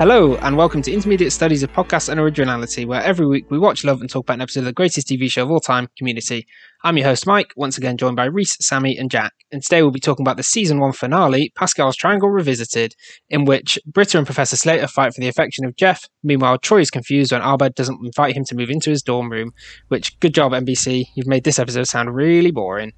Hello, and welcome to Intermediate Studies of Podcast and Originality, where every week we watch, love, and talk about an episode of the greatest TV show of all time, Community. I'm your host, Mike, once again joined by Reese, Sammy, and Jack. And today we'll be talking about the season one finale, Pascal's Triangle Revisited, in which Britta and Professor Slater fight for the affection of Jeff. Meanwhile, Troy is confused when Abed doesn't invite him to move into his dorm room, which, good job, NBC. You've made this episode sound really boring.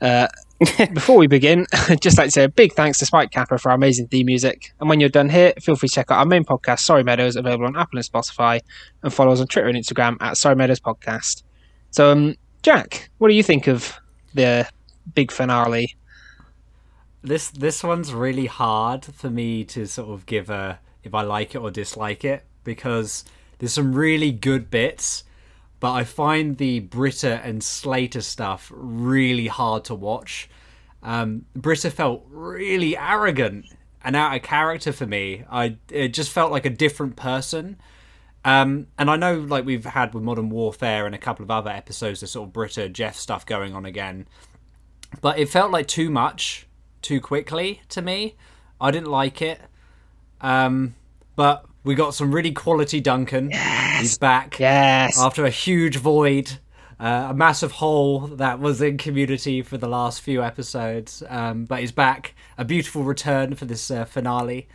Uh, before we begin, I'd just like to say a big thanks to Spike Kappa for our amazing theme music. And when you're done here, feel free to check out our main podcast, Sorry Meadows, available on Apple and Spotify, and follow us on Twitter and Instagram at Sorry Meadows Podcast. So, um, Jack, what do you think of the big finale? This this one's really hard for me to sort of give a if I like it or dislike it because there's some really good bits, but I find the Britta and Slater stuff really hard to watch. Um, Britta felt really arrogant and out of character for me. I it just felt like a different person. Um, and I know, like we've had with Modern Warfare and a couple of other episodes, the sort of Britta Jeff stuff going on again, but it felt like too much, too quickly to me. I didn't like it. Um, but we got some really quality Duncan. Yes. He's back. Yes. After a huge void, uh, a massive hole that was in Community for the last few episodes, um, but he's back. A beautiful return for this uh, finale.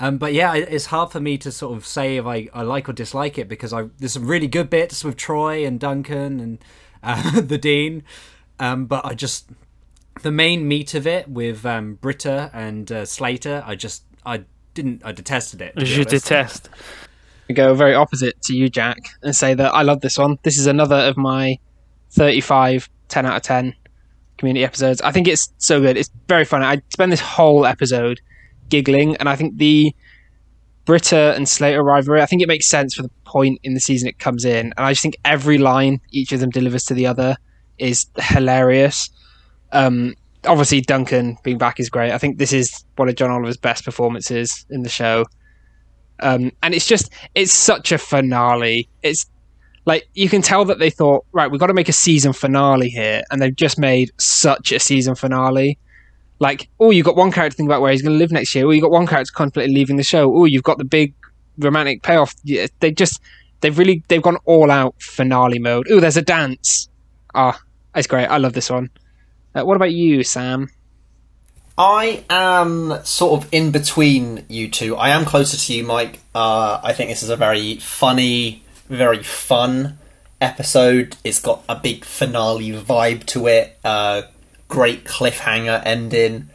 Um, but yeah, it's hard for me to sort of say if I, I like or dislike it because I there's some really good bits with Troy and Duncan and uh, the Dean, um, but I just the main meat of it with um, Britta and uh, Slater, I just I didn't I detested it. to be Je detest. I go very opposite to you, Jack, and say that I love this one. This is another of my 35 10 out of 10 community episodes. I think it's so good. It's very funny. I spend this whole episode giggling, and I think the Britta and Slater rivalry, I think it makes sense for the point in the season it comes in. And I just think every line each of them delivers to the other is hilarious. Um, obviously, Duncan being back is great. I think this is one of John Oliver's best performances in the show. Um, and it's just, it's such a finale. It's like you can tell that they thought, right, we've got to make a season finale here, and they've just made such a season finale. Like, oh, you've got one character thinking about where he's going to live next year. Oh, you've got one character contemplating leaving the show. Oh, you've got the big romantic payoff. Yeah, They just, they've really, they've gone all out finale mode. Oh, there's a dance. Ah, it's great. I love this one. Uh, what about you, Sam? I am sort of in between you two. I am closer to you, Mike. Uh, I think this is a very funny, very fun episode. It's got a big finale vibe to it. Uh, great cliffhanger ending.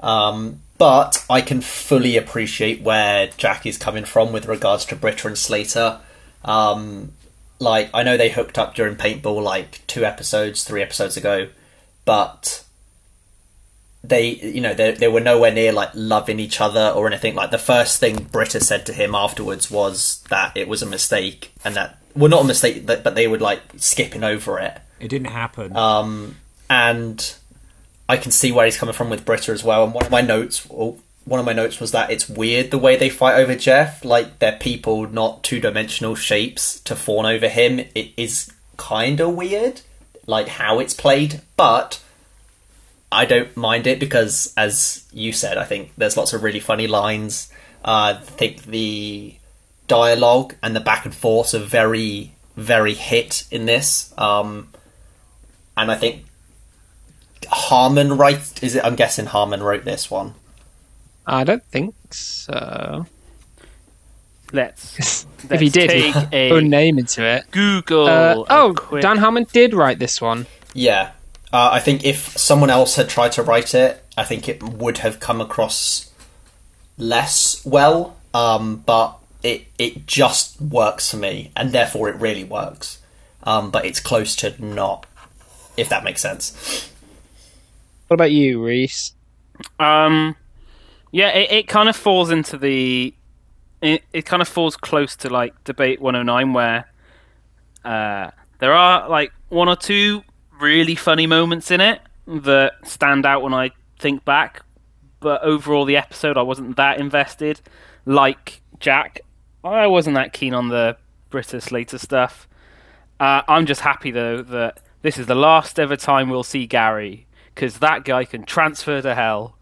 Um, but I can fully appreciate where Jack is coming from with regards to Britta and Slater. Um, like I know they hooked up during paintball like two episodes, three episodes ago, but they you know they, they were nowhere near like loving each other or anything. Like the first thing britta said to him afterwards was that it was a mistake and that well not a mistake but they would like skipping over it. It didn't happen. um and i can see where he's coming from with britta as well. And one of my notes one of my notes was that it's weird the way they fight over jeff. Like they're people not two-dimensional shapes to fawn over him. It is kind of weird like how it's played but I don't mind it because, as you said, I think there's lots of really funny lines. Uh, I think the dialogue and the back and forth are very, very hit in this. Um, and I think Harmon write is it? I'm guessing Harmon wrote this one. I don't think so. Let's, if he did, take he'd a put a name into it. Google. Uh, oh, quick- Dan Harmon did write this one. Yeah, uh, I think if someone else had tried to write it, I think it would have come across less well. Um, but it it just works for me, and therefore it really works. Um, but it's close to not, if that makes sense. What about you, Reese? Um, yeah, it, it kind of falls into the. It, it kind of falls close to like debate 109, where uh, there are like one or two really funny moments in it that stand out when I think back. But overall, the episode I wasn't that invested. Like Jack, I wasn't that keen on the Britta Slater stuff. Uh, I'm just happy though that this is the last ever time we'll see Gary because that guy can transfer to hell.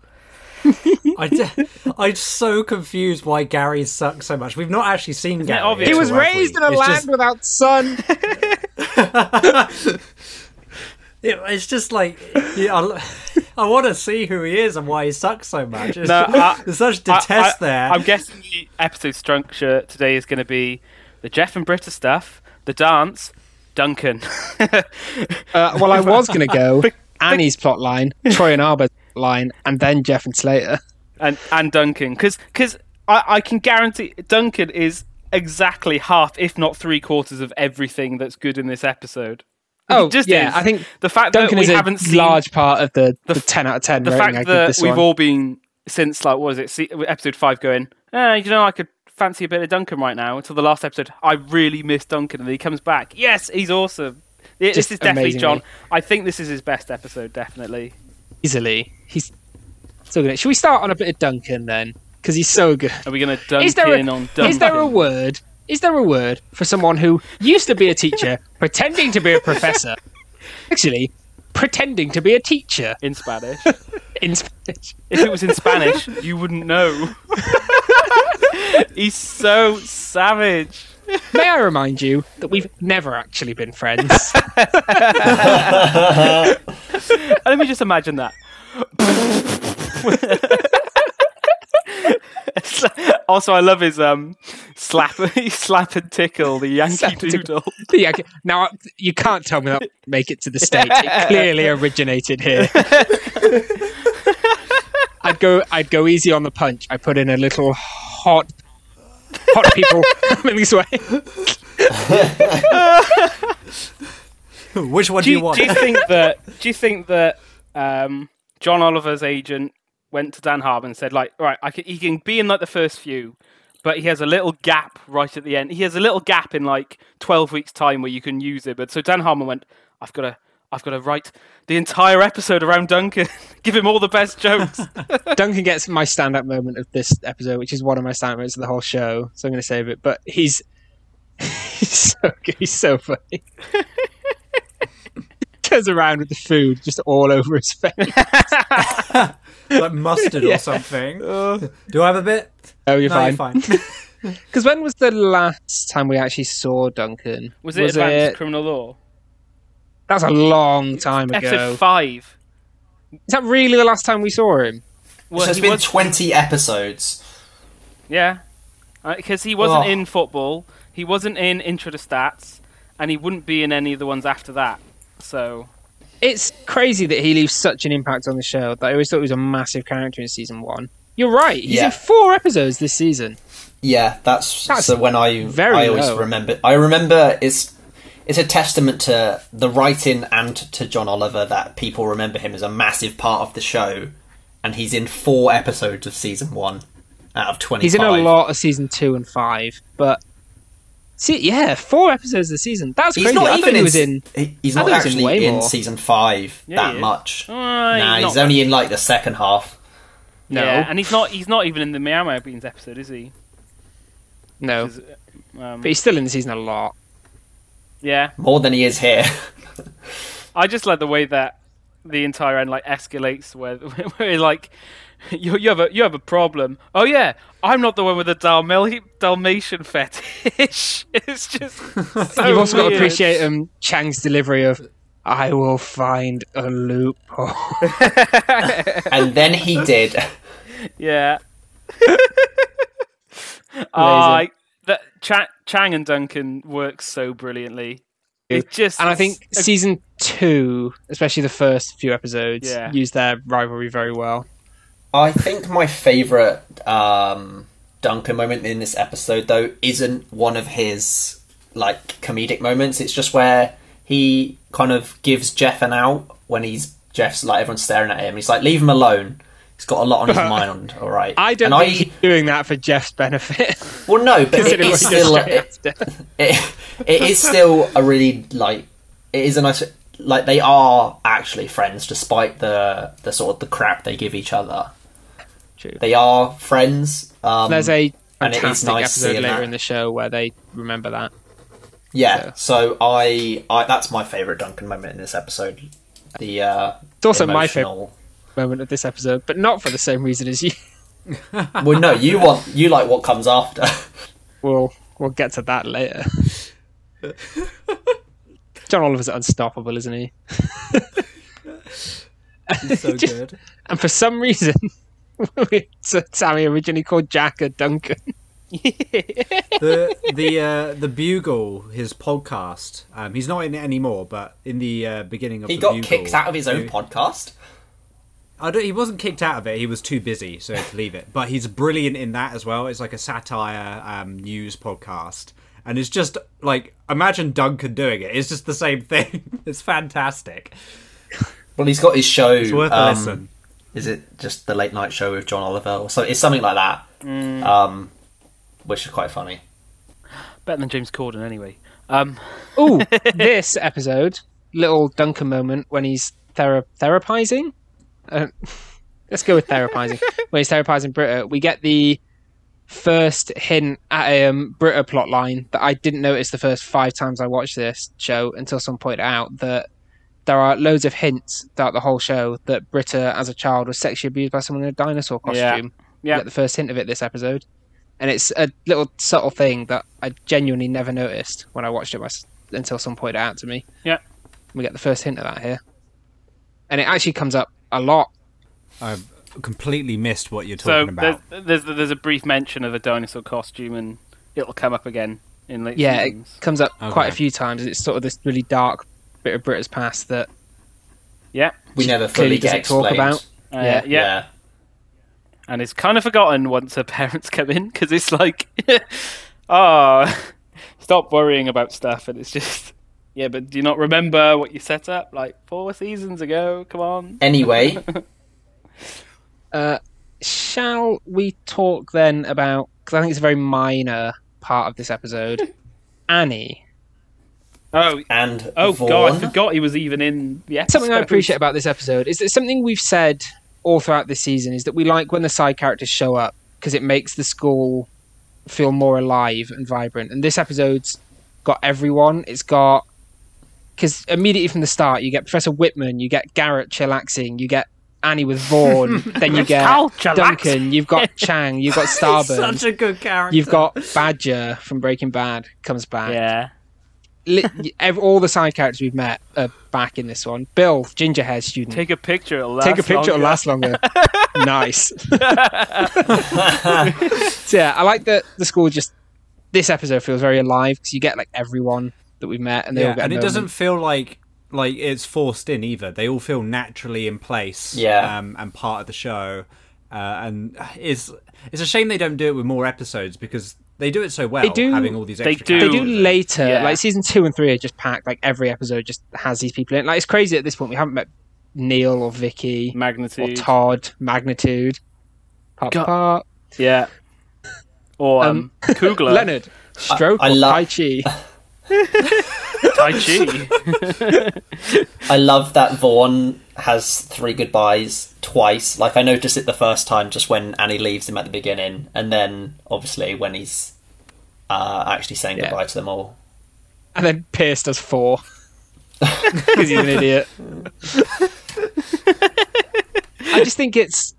I d- I'm so confused why Gary sucks so much. We've not actually seen Gary. obvious? He He was have raised in a It's land just- without sun. it- it's just like yeah, I, I want to see who he is and why he sucks so much. It's, No, I- there's such detest I, there. I'm guessing the episode structure today is going to be the Jeff and Britta stuff, the dance, Duncan. Uh, well, I was going to go Annie's plot line, Troy and Abed's line, and then Jeff and Slater. and and Duncan because because I, I can guarantee Duncan is exactly half, if not three quarters, of everything that's good in this episode. Oh, It just yeah, is. I think the fact Duncan that is we a haven't seen large part of the, the, f- 10 out of 10 the fact that we've one. all been since like what was it se- episode five going. Eh, you know, I could fancy a bit of Duncan right now. Until the last episode, I really miss Duncan, and then he comes back. Yes, he's awesome. It- this is definitely amazingly. John. I think this is his best episode, definitely. easily. He's so good. Should we start on a bit of Duncan then? Because he's so good. Are we going to dunk Is there, in a, on Duncan? is there a word? Is there a word for someone who used to be a teacher, pretending to be a professor, actually pretending to be a teacher in Spanish? in Spanish? If it was in Spanish, you wouldn't know. He's so savage. May I remind you that we've never actually been friends? Let me just imagine that. also, I love his um slap, slap and tickle the Yankee Slap. Doodle. yeah, okay. Now you can't tell me that make it to the states. It clearly originated here. I'd go. I'd go easy on the punch. I put in a little hot, hot people coming this way. Which one do, Do you you, want? do you think that? Do you think that um, John Oliver's agent went to Dan Harmon and said, like, right, I can, he can be in like the first few, but he has a little gap right at the end. He has a little gap in like twelve weeks' time where you can use it. But so Dan Harmon went, I've got to. I've got to write the entire episode around Duncan. Give him all the best jokes. Duncan gets my stand-up moment of this episode, which is one of my stand-up moments of the whole show. So I'm going to save it. But he's he's so. He's so funny. Goes around with the food just all over his face. like mustard Yeah. or something. do I have a bit? Oh, you're no, fine. Because when was the last time we actually saw Duncan? Was it Advanced Criminal Law? That's a long time ago. Episode five. Is that really the last time we saw him? Well, so it's he been was- 20 episodes. Yeah, uh, because he wasn't Oh. in football, he wasn't in Intro to Stats, and he wouldn't be in any of the ones after that. So It's crazy that he leaves such an impact on the show. That I always thought he was a massive character in season one. You're right. He's Yeah. in four episodes this season. Yeah, that's, That's so when I very I always low. remember I remember it's it's a testament to the writing and to John Oliver that people remember him as a massive part of the show and he's in 4 episodes of season 1 out of twenty. He's in a lot of season two and five, but see, yeah, four episodes of the season. That's He's crazy. not I even he was in. he- he's not thought he was in actually in, season 5 Yeah, that much. Uh, nah, he's he's not- only in like the second half. No, yeah, and he's not he's not even in the Meow Meow Beans episode, is he? no, 'Cause, Um, but he's still in the season a lot. yeah, More than he is here. I just like the way that the entire end like escalates, where where like. You, you have a you have a problem. Oh yeah, I'm not the one with the Dalmal- Dalmatian fetish. It's just so You've also got to appreciate um, Chang's delivery of "I will find a loophole." and then he did. Yeah. I that Cha- Chang and Duncan work so brilliantly. It just And I think season two, especially the first few episodes, Yeah. used their rivalry very well. I think my favourite um, Duncan moment in this episode, though, isn't one of his like comedic moments. It's just where he kind of gives Jeff an out when he's Jeff's like everyone's staring at him. He's like, "Leave him alone." He's got a lot on his mind. All right. I don't And think he's doing that for Jeff's benefit. Well, no, but it is what he did still it, it, it is still a really like it is a nice like they are actually friends despite the the sort of the crap they give each other. True. They are friends. Um, There's a and it is fantastic nice episode later that. in the show where they remember that. Yeah, so I, I that's my favorite Duncan moment in this episode. The uh, It's also my favorite moment of this episode, but not for the same reason as you. Well, no, you want you like what comes after. We'll we'll get to that later. John Oliver's unstoppable, isn't he? He's so Just- good. And for some reason, so Sammy originally called Jack a Duncan. the the uh, the Bugle, his podcast. Um, he's not in it anymore, but in the uh, beginning of he the got Bugle, kicked out of his own he- podcast. I don't, he wasn't kicked out of it. He was too busy, so he had to leave it. But he's brilliant in that as well. It's like a satire um, news podcast, and it's just like imagine Duncan doing it. It's just the same thing. it's fantastic. Well, he's got his show. It's worth a um, listen. Is it just the late night show with John Oliver? Or so it's something like that, Mm. um, which is quite funny. Better than James Corden, anyway. Um, Ooh, this episode, little Duncan moment when he's thera- therapizing. Uh, let's go with therapizing. when he's therapizing Britta, we get the first hint at a um, Britta plot line that I didn't notice the first five times I watched this show until someone pointed out that there are loads of hints throughout the whole show that Britta, as a child, was sexually abused by someone in a dinosaur costume. Yeah. We get the first hint of it this episode. And it's a little subtle thing that I genuinely never noticed when I watched it mys- until someone pointed it out to me. Yeah. We get the first hint of that here. And it actually comes up a lot. I've completely missed what you're so talking there's, about. there's there's a brief mention of a dinosaur costume, and it'll come up again in later Yeah, seasons. it comes up Okay. quite a few times. It's sort of this really dark bit of Brita's past that Yeah, We never Clearly fully get doesn't talk about. uh, Yeah. yeah, and it's kind of forgotten once her parents come in because it's like, oh, stop worrying about stuff, and it's just. Yeah, but do you not remember what you set up like four seasons ago? Come on. Anyway, Uh, shall we talk then about? Because I think it's a very minor part of this episode. Annie. Oh, and oh Vaughn. god, I forgot he was even in the episode. Something I appreciate about this episode is that something we've said all throughout this season is that we like when the side characters show up because it makes the school feel more alive and vibrant. And this episode's got everyone. It's got because immediately from the start you get Professor Whitman, you get Garrett chillaxing, you get Annie with Vaughn, then you get Cal. Duncan, you've got Chang, you've got He's Starburn, such a good character. you've got Badger from Breaking Bad comes back. Yeah. Li- ev- all the side characters we've met are back in this one. Bill, ginger hair student. Take a picture. It'll last Take a picture, it'll last longer. nice. so yeah, I like that the school just this episode feels very alive because you get like everyone that we've met and they all get. and it doesn't feel like like it's forced in either. They all feel naturally in place. Yeah. um, and part of the show. Uh, and it's it's a shame they don't do it with more episodes because they do it so well. They do- having all these they do. They do later, Yeah. like season two and three are just packed. Like every episode just has these people in. Like it's crazy at this point. We haven't met Neil or Vicky or Magnitude. Todd, Magnitude, Pop God. Pop, Yeah. Or um, Kugler. Leonard, Stroke, I or love- Tai Chi. Tai Chi. I love that Vaughn has three goodbyes twice. Like I noticed it the first time just when Annie leaves him at the beginning, and then obviously when he's uh, actually saying Yeah. goodbye to them all. And then Pierce does four because he's an idiot. I just think it's.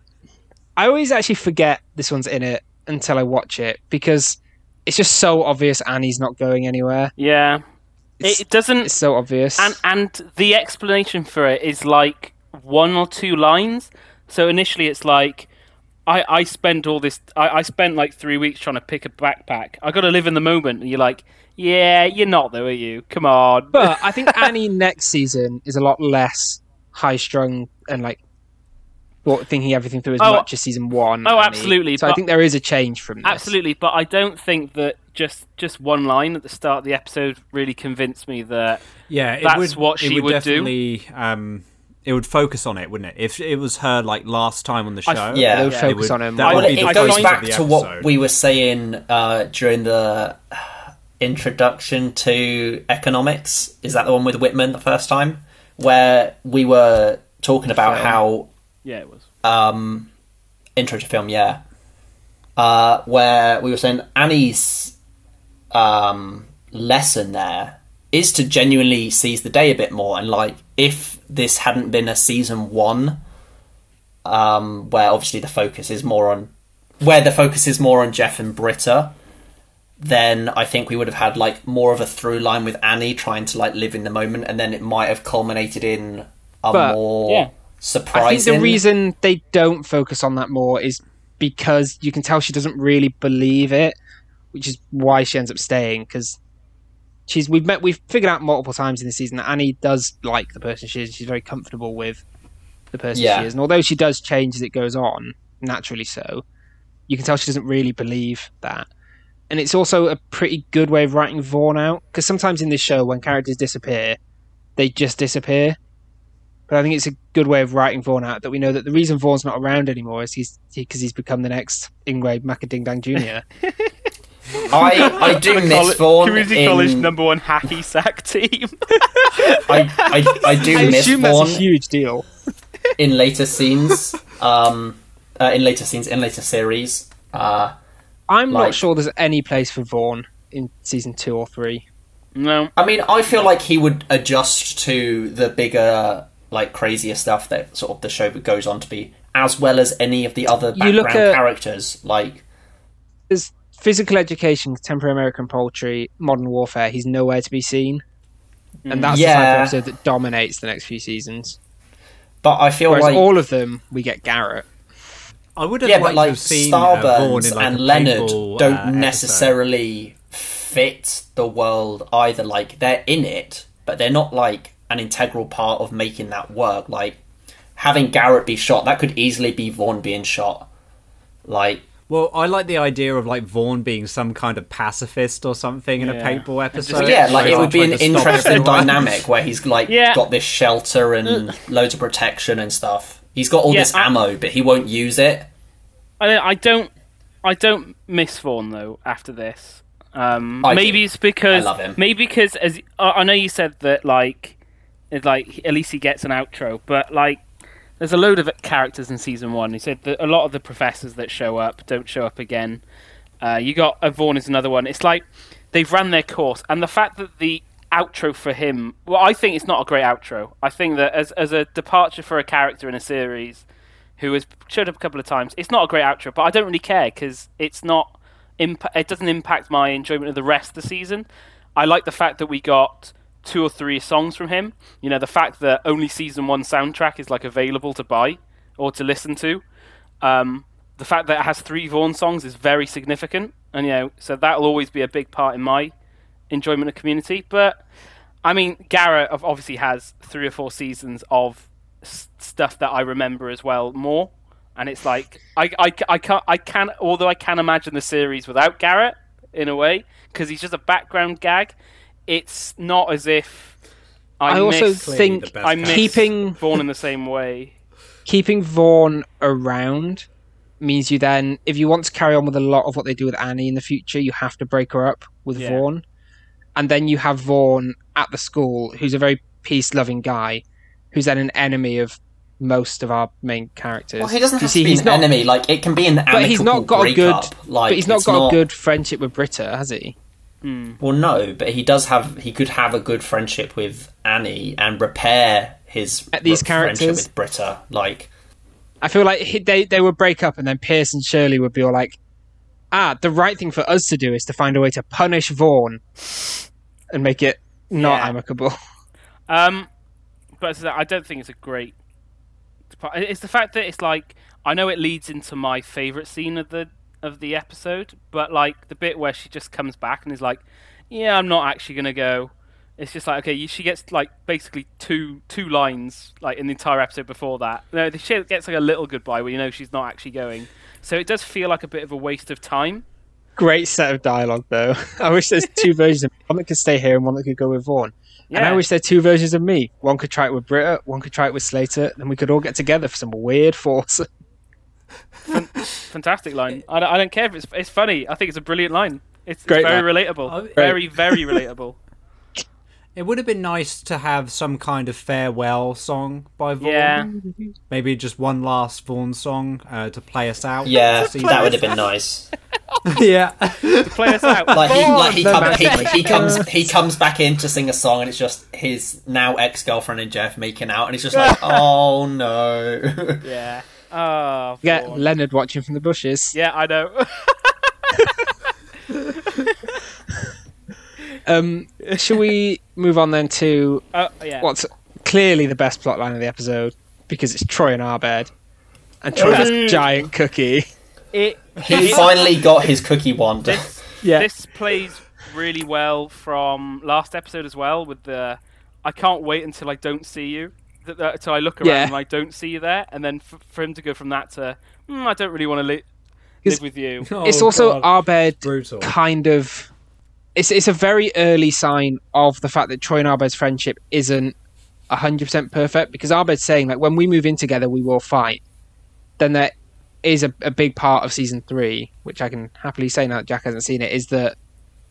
I always actually forget this one's in it until I watch it because it's just so obvious Annie's not going anywhere. yeah. It's, It, it doesn't. it's so obvious. And and the explanation for it is like one or two lines. So initially, it's like. I, I spent all this. I, I spent like three weeks trying to pick a backpack. I got to live in the moment, and you're like, yeah, you're not though, are you? Come on. but I think Annie next season is a lot less high strung and like thought- thinking everything through as Oh, much as season one. oh, Annie. absolutely, So I think there is a change from this. Absolutely, but I don't think that just just one line at the start of the episode really convinced me that Yeah, That's would, what it she would, would do. Um, it would focus on it, wouldn't it? If it was her like last time on the I- show, Yeah. They would Yeah. it focus would- on him. that I- would Well, be it the I goes focus find- of back to what we were saying uh, during the introduction to economics. Is that the one with Whitman the first time, where we were talking about Film. how yeah, it was. um, intro to film, yeah, uh, where we were saying Annie's um, lesson there is to genuinely seize the day a bit more, and like if this hadn't been a season one um, where obviously the focus is more on where the focus is more on Jeff and Britta, then I think we would have had like more of a through line with Annie trying to like live in the moment, and then it might have culminated in a But, more yeah. surprising. I think the reason they don't focus on that more is because you can tell she doesn't really believe it, which is why she ends up staying. Because she's we've met we've figured out multiple times in the season that Annie does like the person she is. She's very comfortable with the person Yeah. she is, and although she does change as it goes on, naturally so, you can tell she doesn't really believe that. And it's also a pretty good way of writing Vaughn out because sometimes in this show, when characters disappear, they just disappear. But I think it's a good way of writing Vaughn out that we know that the reason Vaughn's not around anymore is he's because he's become the next Ingray Macading Dang Jr. I I do miss Colle- Vaughn Community in, College number one hacky sack team. I, I I do I miss assume Vaughn that's a huge deal. in later scenes. Um, uh, in later scenes in later series. Uh, I'm Like- not sure there's any place for Vaughn in season two or three. no. I mean, I feel like he would adjust to the bigger, like crazier stuff that sort of the show goes on to be, as well as any of the other You background look at- characters. Like, There's physical education, contemporary American poultry, modern warfare. He's nowhere to be seen, and that's the type of episode that dominates the next few seasons. but I feel Whereas like all of them, we get Garrett. I would have yeah, but like have seen uh, Starburns in like and Leonard paintball, don't uh, necessarily fit the world either. Like they're in it, but they're not like an integral part of making that work. Like having Garrett be shot, that could easily be Vaughn being shot. Like Well, I like the idea of like Vaughn being some kind of pacifist or something in a paintball episode. yeah, like it would be an trying to stop interesting dynamic where he's like Yeah. got this shelter and loads of protection and stuff. He's got all Yeah, this I- ammo, but he won't use it. I, I don't I don't miss Vaughn though after this. Um, I maybe do. it's because I love him. maybe because as I I know you said that like it's like at least he gets an outro, but like there's a load of characters in season one. He said that a lot of the professors that show up don't show up again. Uh, you got uh, Vaughn is another one. It's like they've run their course, and the fact that the outro for him, well, I think it's not a great outro. I think that as as a departure for a character in a series who has showed up a couple of times, it's not a great outro. But I don't really care because it's not. Imp- it doesn't impact my enjoyment of the rest of the season. I like the fact that we got two or three songs from him. You know, the fact that only season one soundtrack is like available to buy or to listen to. Um, the fact that it has three Vaughn songs is very significant, and you know, so that'll always be a big part in my enjoyment of Community. But I mean, Garrett obviously has three or four seasons of s- stuff that I remember as well more, and it's like I, I, I can't I can although I can imagine the series without Garrett in a way because he's just a background gag. It's not as if I, I also miss, think I miss keeping Vaughn in the same way. keeping Vaughn around means you then, if you want to carry on with a lot of what they do with Annie in the future, you have to break her up with Yeah. Vaughn. And then you have Vaughn at the school, who's a very peace loving guy, who's then an enemy of most of our main characters. Well, he doesn't You have see, to be he's an not, enemy. Like it can be an amicable But he's not got a good. Like, but he's not it's got a good friendship with Britta, has he? Well, no, but he does have. He could have a good friendship with Annie and repair his At these r- friendship characters? with Britta. Like, I feel like he, they they would break up, and then Pierce and Shirley would be all like, "Ah, the right thing for us to do is to find a way to punish Vaughn and make it not Yeah. amicable." Um, but I don't think it's a great. It's the fact that it's like I know it leads into my favorite scene of the of the episode, but like the bit where she just comes back and is like, "Yeah, I'm not actually gonna go." It's just like okay, you- she gets like basically two two lines like in the entire episode before that. No, she gets like a little goodbye where you know she's not actually going. So it does feel like a bit of a waste of time. Great set of dialogue, though. I wish there's two versions of me. One that could stay here and one that could go with Vaughn. And I wish there are two versions of me. One could try it with Britta, one could try it with Slater, then we could all get together for some weird force. Fantastic line. I don't, I don't care if it's it's funny. I think it's a brilliant line. It's, it's very relatable. Very very relatable. It would have been nice to have some kind of farewell song by Vaughn. Yeah. Maybe just one last Vaughn song uh, to play us out. yeah, Season- that would have been nice. yeah. to Play us out. Like he, like he, come, he, he comes, he comes back in to sing a song, and it's just his now ex girlfriend and Jeff making out, and he's just like, oh no. Yeah. Oh, Get Vaughn. Leonard watching from the bushes. yeah, I know. Um, shall we move on then to uh, yeah. what's clearly the best plotline of the episode because it's Troy and Abed, and Troy has giant cookie. It He finally got his cookie wand. this Yeah, this plays really well from last episode as well with the I can't wait until I don't see you. Th- th- Until I look around Yeah. and I don't see you there, and then f- for him to go from that to mm, I don't really want to li- 'Cause- live with you. it's Oh, also God. Abed brutal. kind of. It's it's a very early sign of the fact that Troy and Abed's friendship isn't hundred percent perfect because Abed's saying like when we move in together we will fight. Then there is a, a big part of season three, which I can happily say now that Jack hasn't seen it, is that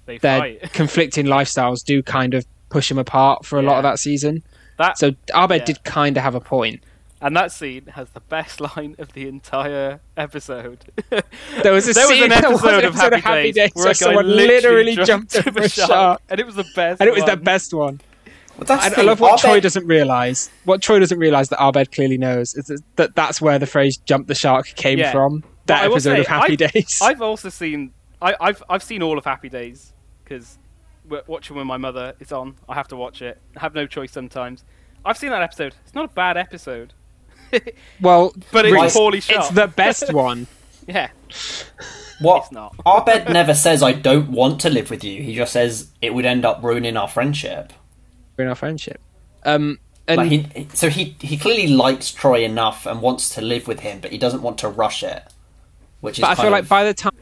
They their fight. conflicting lifestyles do kind of push them apart for a lot of that season. That So Abed Yeah. did kind of have a point. and that scene has the best line of the entire episode. There was a there was scene an there was episode an of Happy, Days, where where someone literally, literally jumped over a shark. shark, and it was the best. and it was the best one. But that's I, I love what Abed- Troy doesn't realize. What Troy doesn't realize that Abed clearly knows is that, that that's where the phrase "jump the shark" came Yeah. from. That I episode say, of Happy I- Days. I've also seen. I, I've I've seen all of Happy Days because watching when my mother is on. I have to watch it. I have no choice sometimes. I've seen that episode. It's not a bad episode, well, but it's really, poorly shot. it's the best one. yeah, What it's not. Abed never says I don't want to live with you. He just says it would end up ruining our friendship. in our friendship. Um, and Like he, so he he clearly likes Troy enough and wants to live with him, but he doesn't want to rush it. Which is but I kind feel like by the time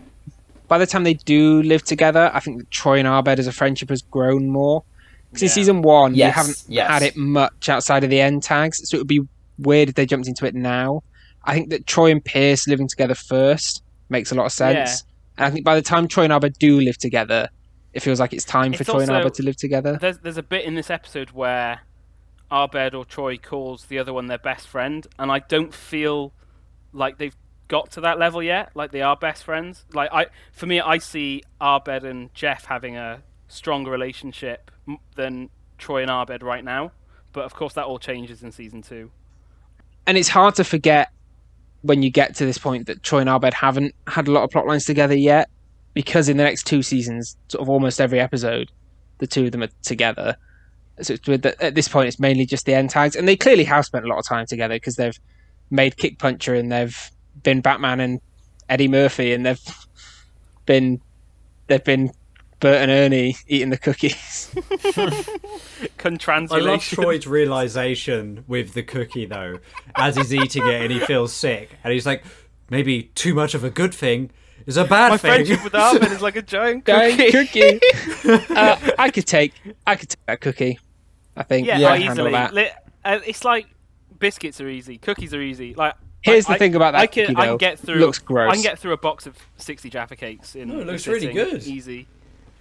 by the time they do live together, I think Troy and Abed as a friendship has grown more. Because in season one, Yes, we haven't yes. had it much outside of the end tags, so it would be weird if they jumped into it now. I think that Troy and Pierce living together first makes a lot of sense. And I think by the time Troy and Abed do live together, it feels like it's time for It's Troy and also- Abed to live together. There's there's a bit in this episode where Abed or Troy calls the other one their best friend, and I don't feel like they've got to that level yet. Like they are best friends. Like I, for me, I see Abed and Jeff having a stronger relationship than Troy and Abed right now. But of course, that all changes in season two. and it's hard to forget when you get to this point that Troy and Abed haven't had a lot of plot lines together yet, because in the next two seasons, sort of almost every episode, the two of them are together. So the, at this point, it's mainly just the end tags, and they clearly have spent a lot of time together because they've made Kick Puncher and they've been Batman and Eddie Murphy, and they've been they've been Bert and Ernie eating the cookies. I Contransulation. love Troy's realization with the cookie though, as he's eating it and he feels sick, and he's like, maybe too much of a good thing is a bad thing. My thing. friendship with Abed is like a giant Giant cookie. cookie. uh, I could take I could take that cookie. I think Yeah, I like, can handle easily. that. Uh, it's like biscuits are easy, cookies are easy. Like Here's I- the thing about that I can, cookie, I can get through. Looks gross. I can get through a box of sixty Jaffa cakes in. No, it looks really good. Easy.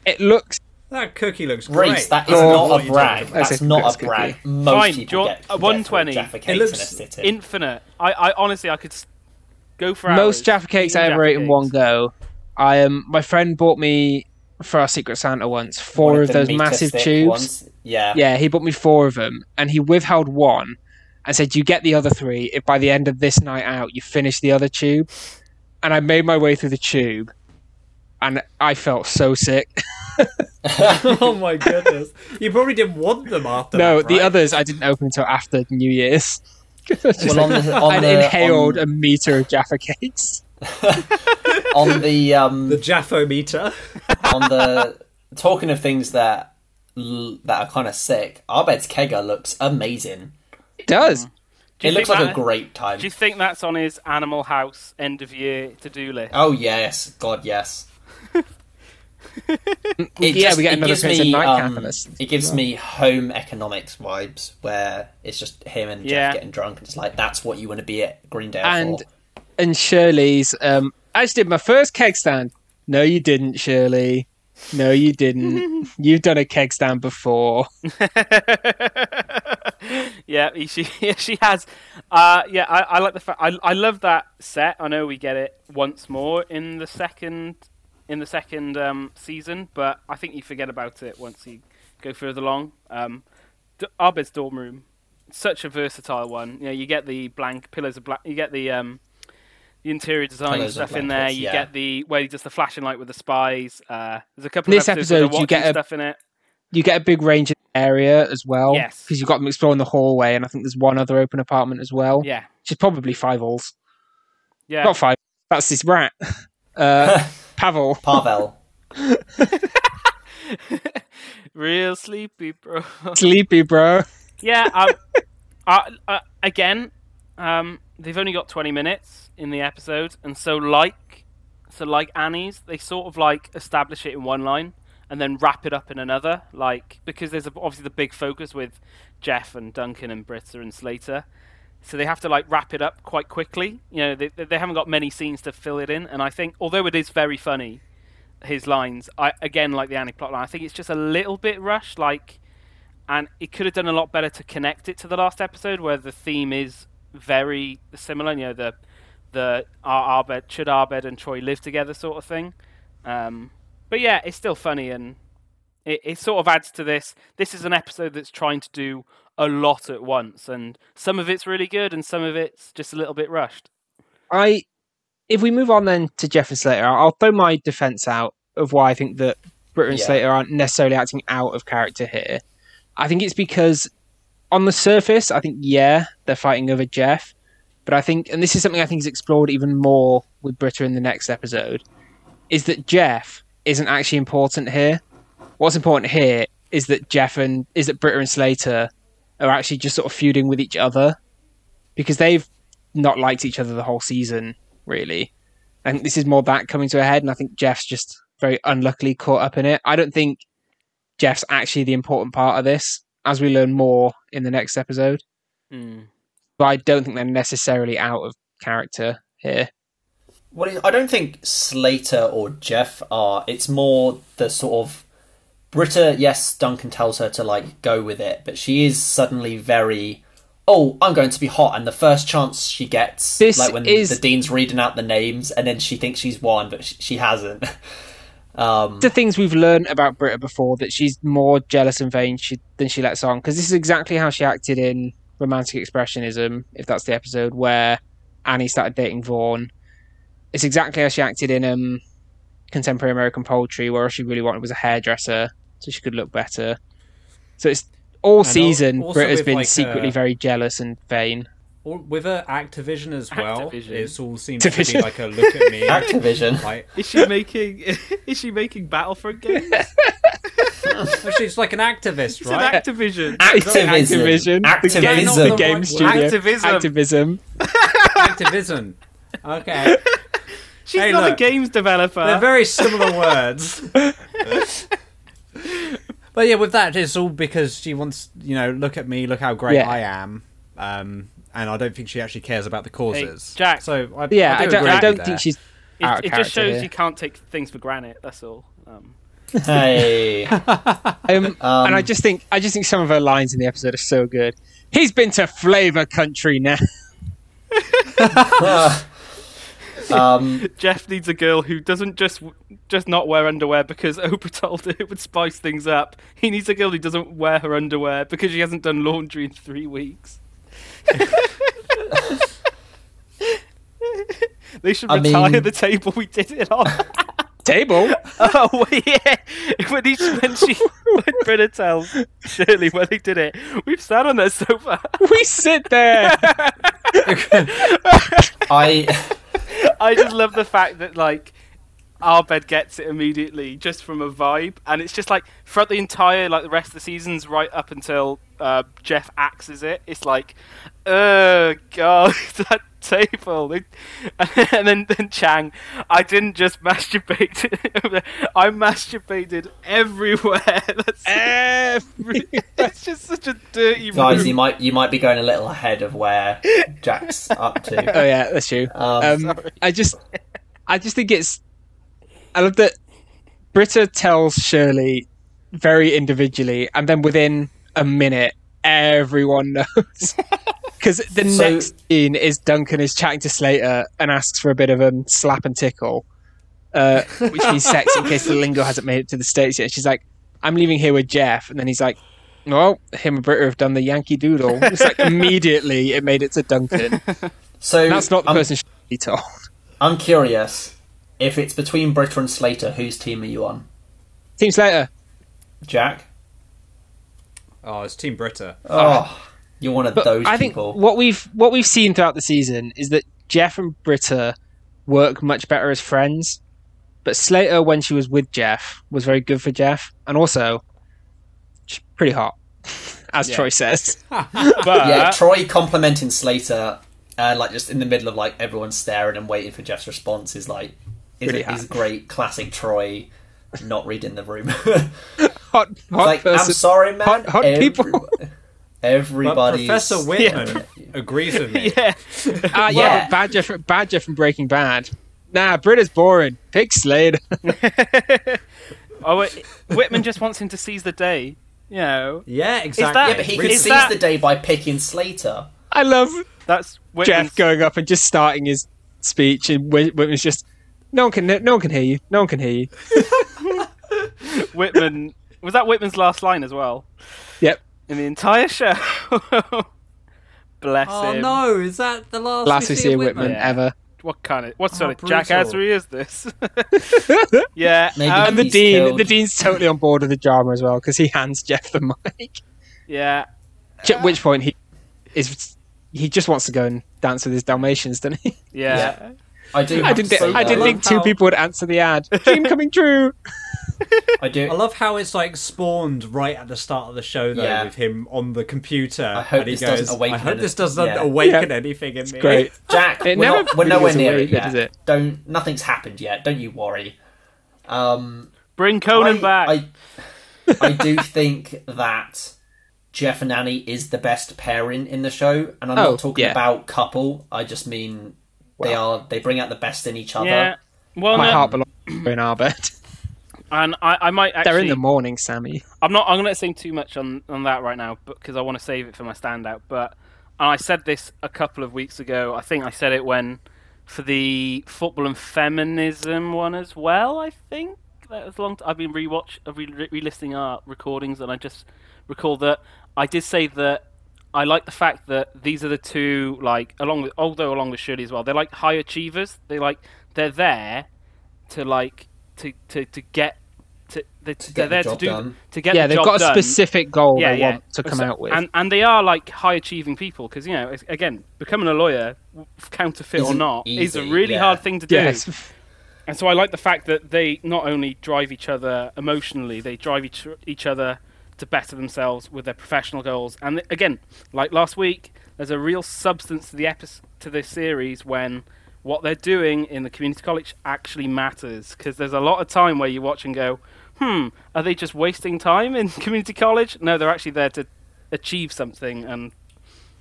It looks that cookie looks great. Reese, that is Oh, not a you brag. That's That's not Chris a brag. cookie. Most Fine, people want get, a get 120? through Jaffa It cakes looks in a sitting. Infinite. I, I honestly, I could go for hours. most Jaffa cakes I ever ate in one go. I um, my friend bought me for our Secret Santa once four One of the those massive tubes. ones. Yeah. Yeah, he bought me four of them, and he withheld one and said, "You get the other three if by the end of this night out you finish the other tube." And I made my way through the tube, and I felt so sick. oh my goodness! You probably didn't want them after. no, that, the right? others I didn't open until after New Year's. Well, on the, on I'd the, inhaled on, a meter of Jaffa cakes. on the um the Jaffo meter. on the talking of things that that are kind of sick. Abed's kegger looks amazing. It does. Do It looks like that- a great time. Do you think that's on his Animal House end of year to do list? Oh yes, God yes. It yeah, just- we get it another gives case of me, nightcap um, this. It gives me home economics vibes, where it's just him and Jeff Yeah. getting drunk, and it's like that's what you want to be at Greendale And- for. and Shirley's. Um, I just did my first keg stand. No, you didn't, Shirley. No, you didn't. You've done a keg stand before. yeah, he- she she has. Uh, yeah, I, I like the fact. I I love that set. I know we get it once more in the second in the second um, season, but I think you forget about it once you go further along. Um, D- Abed's dorm room, such a versatile one. You know, you get the blank pillars of black. You get the um, the interior design Pillows stuff in there. You yeah. get the where he does the flashing light with the spies. Uh, there's a couple This of episodes episode, you get a- stuff in it. You get a big range of area as well. Yes. Because you've got them exploring the hallway, and I think there's one other open apartment as well. Yeah, Which is probably five alls. yeah. Not five. That's this rat. Uh, Pavel. Pavel. Real sleepy, bro. Sleepy, bro. yeah. Um, uh, uh, again, um, they've only got 20 minutes in the episode, and so like, so like Annie's, they sort of like establish it in one line and then wrap it up in another. Like because there's obviously the big focus with Jeff and Duncan and Britta and Slater. So they have to like wrap it up quite quickly. You know, they, they haven't got many scenes to fill it in, and I think although it is very funny, his lines, I again like the Annie plotline, I think it's just a little bit rushed. Like, and it could have done a lot better to connect it to the last episode where the theme is very similar. You know, the the Ar- Abed should Abed and Troy live together sort of thing. Um, but yeah, it's still funny and it, it sort of adds to this. This is an episode that's trying to do a lot at once, and some of it's really good, and some of it's just a little bit rushed. I, if we move on then to Jeff and Slater, I'll throw my defense out of why I think that Britta and Yeah. Slater aren't necessarily acting out of character here. I think it's because on the surface, I think yeah, they're fighting over Jeff, but I think, and this is something I think is explored even more with Britta in the next episode, is that Jeff isn't actually important here. What's important here is that Jeff and is that Britta and Slater are actually just sort of feuding with each other because they've not liked each other the whole season, really. I think this is more that coming to a head, and I think Jeff's just very unluckily caught up in it. I don't think Jeff's actually the important part of this, as we learn more in the next episode. Hmm. But I don't think they're necessarily out of character here. Well, I don't think Slater or Jeff are. It's more the sort of Britta. Yes, Duncan tells her to like go with it, but she is suddenly very. Oh, I'm going to be hot, and the first chance she gets, This like when is- the dean's reading out the names, and then she thinks she's won, but she, she hasn't. Um, The things we've learned about Britta before that she's more jealous and vain she, than she lets on, because this is exactly how she acted in Romantic Expressionism, if that's the episode where Annie started dating Vaughn. It's exactly how she acted in um, Contemporary American Poetry, where all she really wanted was a hairdresser so she could look better. So it's all al- season also Britta's with, been like, secretly uh, very jealous and vain. Or with her Activision as well, Activision. it all seems to be like a look at me. Activision. like, Is she making? is she making Battlefront games? actually, it's like an activist, It's an right? Activision. Activism. Activision, the Activism. game, the the game studio, word. Activism. activism. Activism. Okay, She's Hey, not a games developer. they're very similar words. but yeah, with that, it's all because she wants, you know, look at me, look how great Yeah. I am, um, and I don't think she actually cares about the causes. Jack. So I, Yeah, I, I, do don't, agree I don't think she's it of it just shows here. you can't take things for granted. That's all. Um, Hey. Um, and I just think I just think some of her lines in the episode are so good. He's been to flavor country now. um, Jeff needs a girl who doesn't just just not wear underwear because Oprah told her it would spice things up. He needs a girl who doesn't wear her underwear because she hasn't done laundry in three weeks. they should I retire mean- the table we did it on. Table. oh yeah, when he when she when Britta tells Shirley when they did it, we've sat on that sofa. we sit there. I. I just love the fact that like Abed gets it immediately just from a vibe, and it's just like throughout the entire like the rest of the seasons, right up until uh, Jeff axes it. It's like, oh god, that table. And then then Chang, I didn't just masturbate. I masturbated everywhere. That's Every- it's just such a dirty Guys, room. you might you might be going a little ahead of where Jack's up to. oh yeah, that's true. Um, Um, I just, I just think it's. I love that Britta tells Shirley very individually, and then within a minute, everyone knows. Because the So- next scene is Duncan is chatting to Slater and asks for a bit of a slap and tickle, uh, which means sex in case the lingo hasn't made it to the states yet. She's like, "I'm leaving here with Jeff," and then he's like, "Well, him and Britta have done the Yankee Doodle." It's like immediately it made it to Duncan. so That's not the um, person she told. I'm curious. If it's between Britta and Slater, whose team are you on? Team Slater. Jack? Oh, it's Team Britta. Oh, you're one of But those I think what we've what we've seen throughout the season is that Jeff and Britta work much better as friends. But Slater, when she was with Jeff, was very good for Jeff, and also she's pretty hot, as Yeah. Troy says. But yeah, Troy complimenting Slater, uh, like just in the middle of like everyone staring and waiting for Jeff's response is like is, Pretty a, is great classic Troy not reading the room. hot, hot like I'm sorry, man. hot- hot people. Everybo- But Professor Whitman agrees with me. yeah, Ah, yeah, Yeah. but Badger, from, Badger from Breaking Bad. Nah, Brit is boring. Pick Slater. oh, wait, Whitman just wants him to seize the day. You know, Yeah, exactly. that- yeah, but he Is can seize that- the day by picking Slater. I love that's Whitman's Jeff going up and just starting his speech, and Whit- Whitman's just, no one can, no one can hear you. No one can hear you. Whitman. Was that Whitman's last line as well Yep. in the entire show? Bless Oh him. no, is that the last, Last we see of Whitman Yeah. ever. What kind of what sort Oh, of jackassry is this? yeah, Maybe um, And the dean, killed. the dean's totally on board with the drama as well because he hands Jeff the mic. yeah. At which point he is, he just wants to go and dance with his Dalmatians, doesn't he? Yeah. I do. I didn't, to I didn't though, think two how- people would answer the ad. Dream coming true. I do. I love how it's like spawned right at the start of the show though, Yeah. with him on the computer. I hope and he this goes, doesn't awaken I hope this doesn't yeah. awaken Yeah. anything in me. Great. Jack, It we're, never not, we're nowhere near it does yet. it? Don't. Nothing's happened yet. Don't you worry. Um, Bring Conan I, back. I, I do think that Jeff and Annie is the best pairing in the show, and I'm Oh, not talking yeah. about couple. I just mean they are. They bring out the best in each other. yeah. Well, My no, heart belongs to in our bed. and I, I might actually. They're in the morning, Sammy. I'm not. I'm going to say too much on on that right now, because I want to save it for my standout. But and I said this a couple of weeks ago. I think I said it when for the football and feminism one as well. I think that was long. T- I've been rewatch, uh, re- re-listening our recordings, and I just recall that I did say that I like the fact that these are the two like along with although along with Shirley as well. They're like high achievers. They like they're there to like to to to get. To, they, To they're get there the to do done. to get Yeah, the they've job got a done. specific goal they want to come So- out with. and and they are like high achieving people because you know it's- again becoming a lawyer, counterfeit or Isn't not, is a really yeah. hard thing to do. yes. And so I like the fact that they not only drive each other emotionally, they drive each each other to better themselves with their professional goals. And again, like last week, there's a real substance to the episode to this series when what they're doing in the community college actually matters because there's a lot of time where you watch and go, "Hmm, are they just wasting time in community college?" No, they're actually there to achieve something and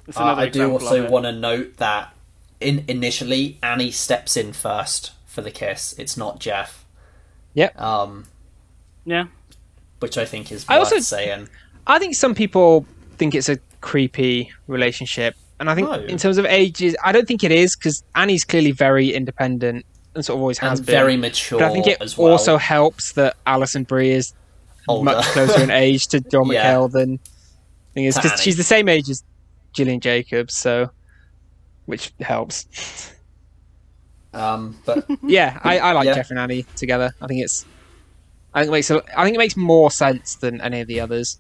it's Uh, another I do also want to note that in initially Annie steps in first for the kiss. It's not Jeff. Yep. Um, Yeah. Which I think is I also- saying. I think some people think it's a creepy relationship, and I think No. in terms of ages, I don't think it is because Annie's clearly very independent and sort of always has And been. very mature but I think it well. also helps that Alison Brie is Older. much closer in age to Joel Yeah. McHale than thing is because she's the same age as Gillian Jacobs, so which helps. Um, but yeah, I, I like Yeah. Jeff and Annie together. I think it's I think it makes a, I think it makes more sense than any of the others.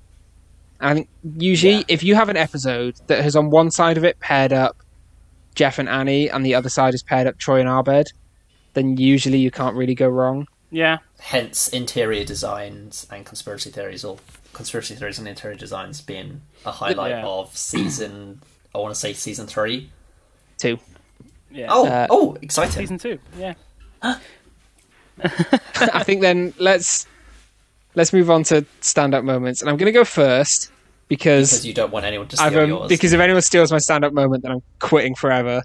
I think usually Yeah. if you have an episode that has on one side of it paired up Jeff and Annie and the other side is paired up Troy and Abed, then usually you can't really go wrong. Yeah. hence interior designs and conspiracy theories, or conspiracy theories and interior designs being a highlight Yeah. of season. I want to say season three. two. Yeah. Oh, Uh, oh, exciting! Season two. Yeah. I think then let's let's move on to stand up moments. And I'm gonna go first because, because you don't want anyone to steal um, yours. because if anyone steals my stand up moment then I'm quitting forever.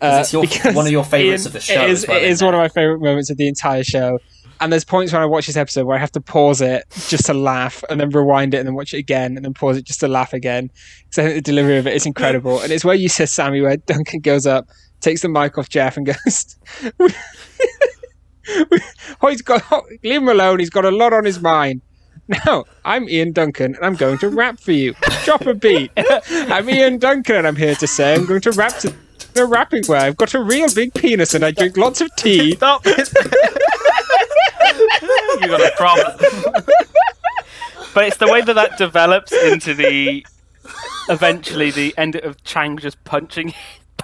Uh, it's your- one of your favourites of the show It is, well, it one of my favorite moments of the entire show. And there's points when I watch this episode where I have to pause it just to laugh, and then rewind it, and then watch it again, and then pause it just to laugh again. Because I think the delivery of it is incredible. and it's where you said Sammy, where Duncan goes up, takes the mic off Jeff, and goes, "Oh, he's got leave him alone. He's got a lot on his mind." Now, I'm Ian Duncan, and I'm going to rap for you. Drop a beat. I'm Ian Duncan, and I'm here to say I'm going to rap to a rapping where I've got a real big penis and I drink lots of tea. Stop it. you got a problem. but it's the way that that develops into the eventually the end of Chang just punching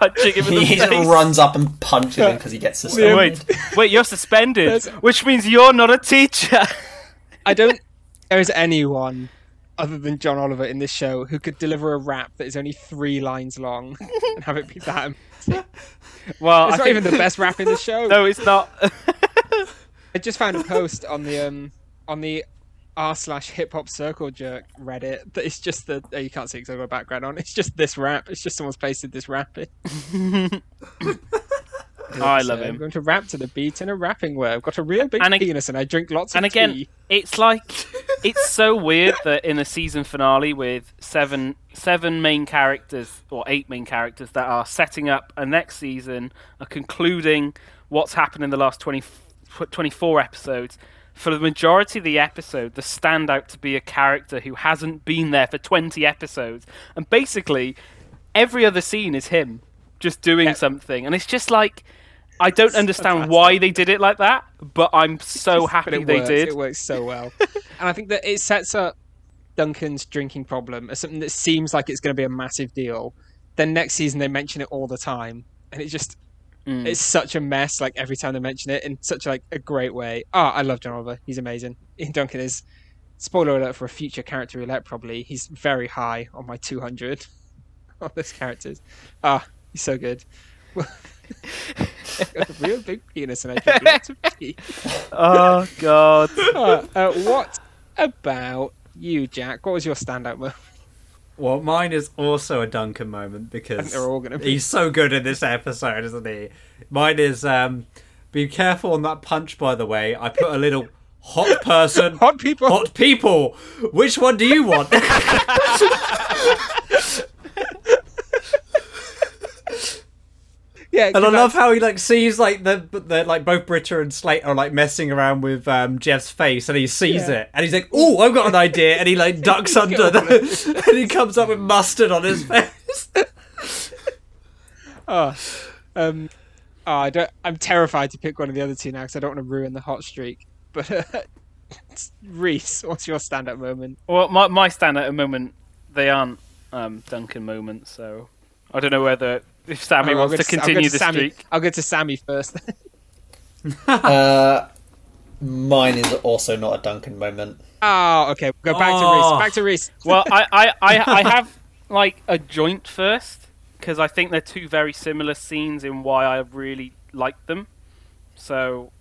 punching him in the He face. runs up and punches him because he gets suspended. Wait, wait, you're suspended, which means you're not a teacher. I don't. There is anyone other than John Oliver in this show who could deliver a rap that is only three lines long and have it be that. well, It's I not think, even the best rap in the show. No, it's not. I just found a post on the um on the r slash hip hop circle jerk Reddit that it's just the oh, you can't see because I've got a background on. It's just this rap. It's just someone's pasted this rap. in. Oh, I So love uh, I'm going to rap to the beat in a rapping way. I've got a real big And ag- penis and I drink lots of And again, tea. it's like it's so weird that in a season finale with seven seven main characters or eight main characters that are setting up a next season, are concluding what's happened in the last 20, 24 episodes. For the majority of the episode, the standout to be a character who hasn't been there for 20 episodes. And basically, every other scene is him just doing something. And it's just like, I don't understand fantastic. why they did it like that, but I'm so happy it they works. did. It works so well, and I think that it sets up Duncan's drinking problem as something that seems like it's going to be a massive deal. Then next season they mention it all the time, and it just Mm. it's such a mess. Like every time they mention it in such like a great way. Ah, I love John Oliver. He's amazing. Duncan is spoiler alert for a future character roulette. Probably he's very high on my 200 of those characters. Ah, he's so good. Got a real big penis and I drink lots of tea. Oh god. Uh, uh, what about you, Jack? What was your standout moment? Well, mine is also a Duncan moment because they're all gonna be. he's so good in this episode, isn't he? Mine is um, be careful on that punch. By the way, I put a little hot person, Hot people. hot people. Which one do you want? Yeah, And I 'cause love that's- how he like sees like the the like both Britta and Slate are like messing around with um Jeff's face, and he sees Yeah. it, and he's like, "Oh, I've got an idea," and he like ducks under, the, and he comes up with mustard on his face. Oh, um, oh, I don't. I'm terrified to pick one of the other two now because I don't want to ruin the hot streak. But uh, Reese, what's your standout moment? Well, my my standout at the moment, they aren't um, Duncan moments, so I don't know whether if Sammy Oh, wants go to continue to the Sammy. streak. I'll go to Sammy first. Uh, mine is also not a Duncan moment. oh, okay. We'll go back to Oh. Reese. Back to Reese. Well, I, I, I, I have like a joint first because I think they're two very similar scenes in why I really like them. So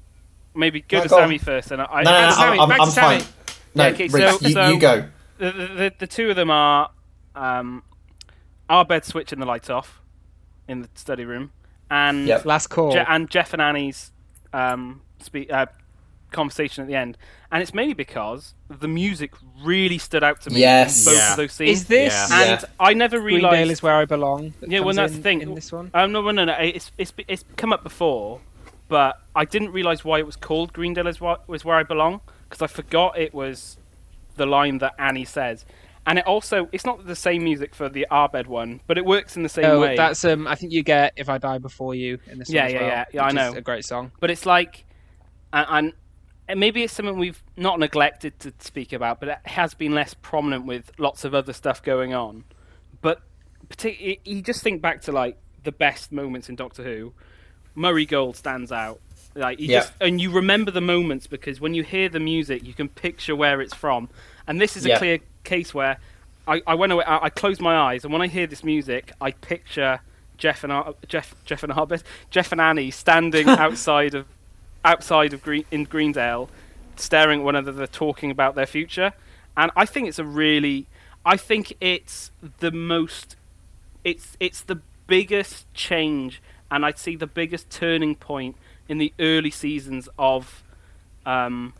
maybe go No, to go on. Sammy first, and I. No, no, back no, to Sammy, I'm, I'm, to Sammy. fine. No, Okay, Reece, so- you, so- you go. the, the, the, the two of them are um, Abed switching the lights off in the study room, and Yep. Last call. Je- and Jeff and Annie's um, spe- uh, conversation at the end, and it's mainly because the music really stood out to me Yes. in both Yeah. of those scenes. Is this Yeah. And I never realized Greendale realised. is where I belong? that yeah, well, comes that's in, the thing. in this one. Um, no, no, no, no. It's, it's it's come up before, but I didn't realise why it was called Greendale is where, was where I belong because I forgot it was the line that Annie says. And it also, it's not the same music for the Abed one, but it works in the same Oh, way. that's um. I think you get "If I Die Before You" in this Yeah, one as yeah, well, yeah. Yeah, I which is know. a great song. but it's like, and, and and maybe it's something we've not neglected to speak about, but it has been less prominent with lots of other stuff going on. But particularly, you just think back to like the best moments in Doctor Who. Murray Gold stands out. Like you Yeah. just and you remember the moments because when you hear the music, you can picture where it's from. And this is a Yeah. clear case where I, I went away. I, I closed my eyes, and when I hear this music, I picture Jeff and Ar- Jeff Jeff and Abed, Jeff and Annie standing outside of outside of Green in Greendale, staring at one another, talking about their future. And I think it's a really, I think it's the most, it's it's the biggest change, and I'd see the biggest turning point in the early seasons of, um,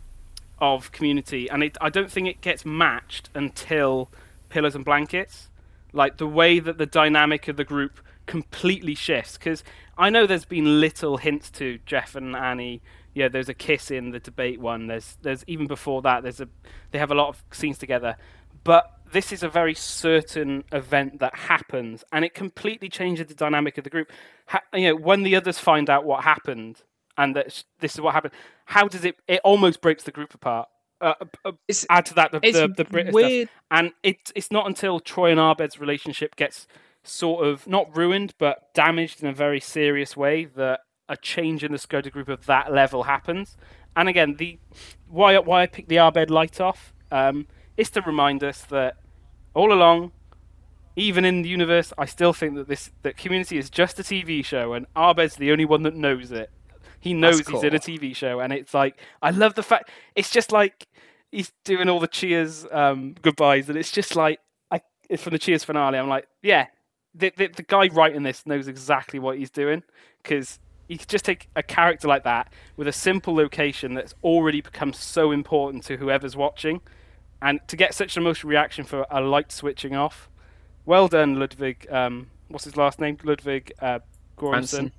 of Community. And it, I don't think it gets matched until Pillows and Blankets. Like the way that the dynamic of the group completely shifts. Because I know there's been little hints to Jeff and Annie. Yeah, there's a kiss in the debate one. There's there's even before that. There's a they have a lot of scenes together, but this is a very certain event that happens, and it completely changes the dynamic of the group. Ha- you know, when the others find out what happened and that this is what happened, how does it? It almost breaks the group apart. Uh, uh, add to that the the, the British weird. stuff, and it, it's not until Troy and Abed's relationship gets sort of not ruined but damaged in a very serious way that a change in the Skoda group of that level happens. And again, the why why I picked the Arbed light off um, is to remind us that all along, even in the universe, I still think that this that Community is just a TV show, and Abed's the only one that knows it. He knows That's he's in a. TV show, and it's like I love the fact it's just like he's doing all the cheers um, goodbyes, and it's just like I it's from the cheers finale. I'm like, yeah, the the, the guy writing this knows exactly what he's doing because you could just take a character like that with a simple location that's already become so important to whoever's watching, and to get such an emotional reaction for a light switching off. Well done, Ludwig. Um, what's his last name? Ludwig uh, Göransson.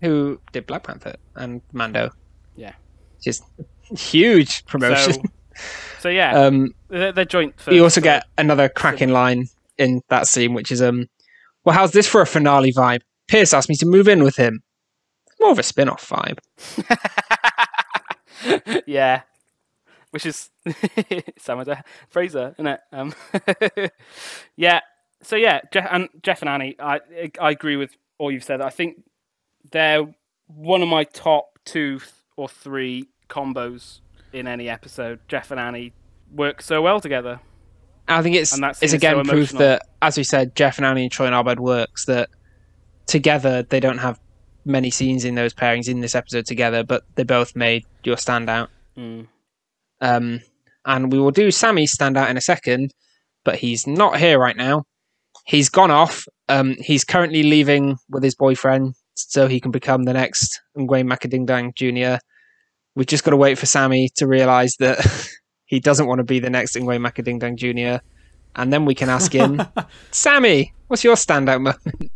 Who did Black Panther and Mando. Yeah. Just huge promotion. So, so yeah, um, they're, they're joint. For, you also for- get another cracking line in that scene, which is, um, well, how's this for a finale vibe? Pierce asked me to move in with him. More of a spin off vibe. yeah, which is Samuel Fraser, isn't it? Um, yeah. So yeah, Jeff and Jeff and Annie, I I agree with all you've said. I think they're one of my top two or three combos in any episode. Jeff and Annie work so well together. I think it's it's again so proof that, as we said, Jeff and Annie and Troy and Abed works. That together they don't have many scenes in those pairings in this episode together, but they both made your standout. Mm. Um, and we will do Sammy's standout in a second, but he's not here right now. He's gone off. Um, he's currently leaving with his boyfriend so he can become the next Ngwayne Macadingdang Jr. We've just got to wait for Sammy to realise that he doesn't want to be the next Ngwayne Macadingdang Jr. And then we can ask him, Sammy, what's your standout moment?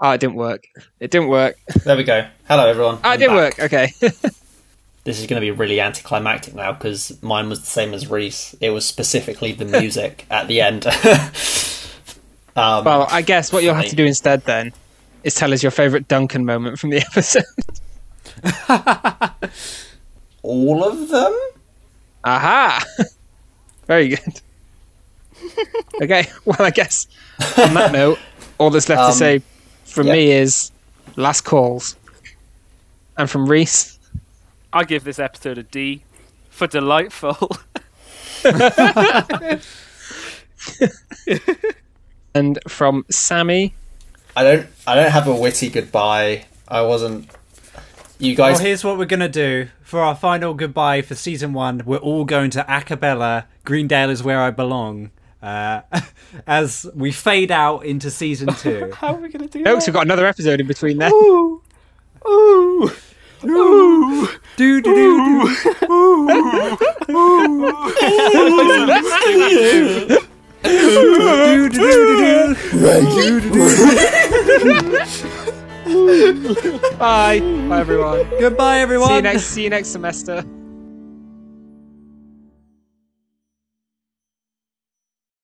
Oh, it didn't work. It didn't work. There we go. Hello, everyone. Oh, it didn't back. work. Okay. This is going to be really anticlimactic now because mine was the same as Reese. It was specifically the music at the end. Um, Well, I guess what you'll have to do instead then is tell us your favourite Duncan moment from the episode. all of them? Aha! Very good. okay, well, I guess on that note, all that's left Um, to say from yeah. me is last calls. And from Reese, I give this episode a D for delightful. And from Sammy, I don't. I don't have a witty goodbye. I wasn't. You guys. Well, here's what we're gonna do for our final goodbye for season one. We're all going to acapella. Greendale is where I belong. Uh, as we fade out into season two. How are we going to do folks, that? we've got another episode in between there. Ooh, ooh, ooh. do do do do. do do do do. Bye. Bye, everyone. Goodbye, everyone. See you next. See you next semester.